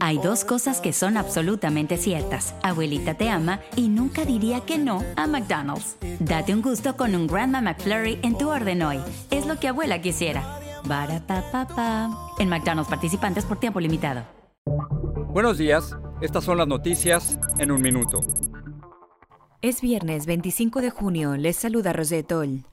Hay dos cosas que son absolutamente ciertas. Abuelita te ama y nunca diría que no a McDonald's. Date un gusto con un Grandma McFlurry en tu orden hoy. Es lo que abuela quisiera. En McDonald's participantes por tiempo limitado. Buenos días. Estas son las noticias en un minuto. Es viernes 25 de junio. Les saluda Toll.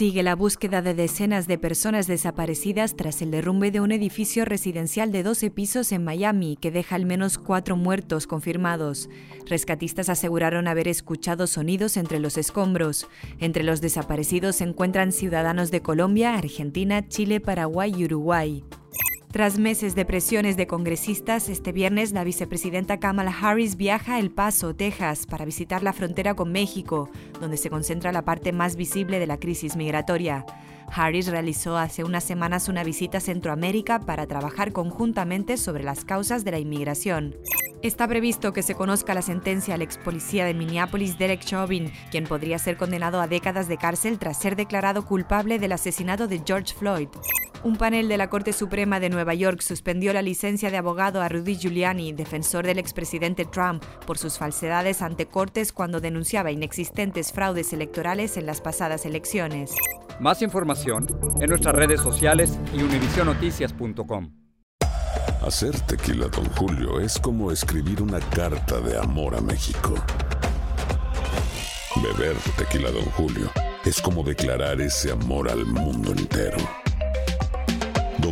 Sigue la búsqueda de decenas de personas desaparecidas tras el derrumbe de un edificio residencial de 12 pisos en Miami que deja al menos cuatro muertos confirmados. Rescatistas aseguraron haber escuchado sonidos entre los escombros. Entre los desaparecidos se encuentran ciudadanos de Colombia, Argentina, Chile, Paraguay y Uruguay. Tras meses de presiones de congresistas, este viernes la vicepresidenta Kamala Harris viaja a El Paso, Texas, para visitar la frontera con México, donde se concentra la parte más visible de la crisis migratoria. Harris realizó hace unas semanas una visita a Centroamérica para trabajar conjuntamente sobre las causas de la inmigración. Está previsto que se conozca la sentencia al ex policía de Minneapolis, Derek Chauvin, quien podría ser condenado a décadas de cárcel tras ser declarado culpable del asesinato de George Floyd. Un panel de la Corte Suprema de Nueva York suspendió la licencia de abogado a Rudy Giuliani, defensor del expresidente Trump, por sus falsedades ante cortes cuando denunciaba inexistentes fraudes electorales en las pasadas elecciones. Más información en nuestras redes sociales y univisionoticias.com. Hacer tequila, don Julio, es como escribir una carta de amor a México. Beber tequila, don Julio, es como declarar ese amor al mundo entero.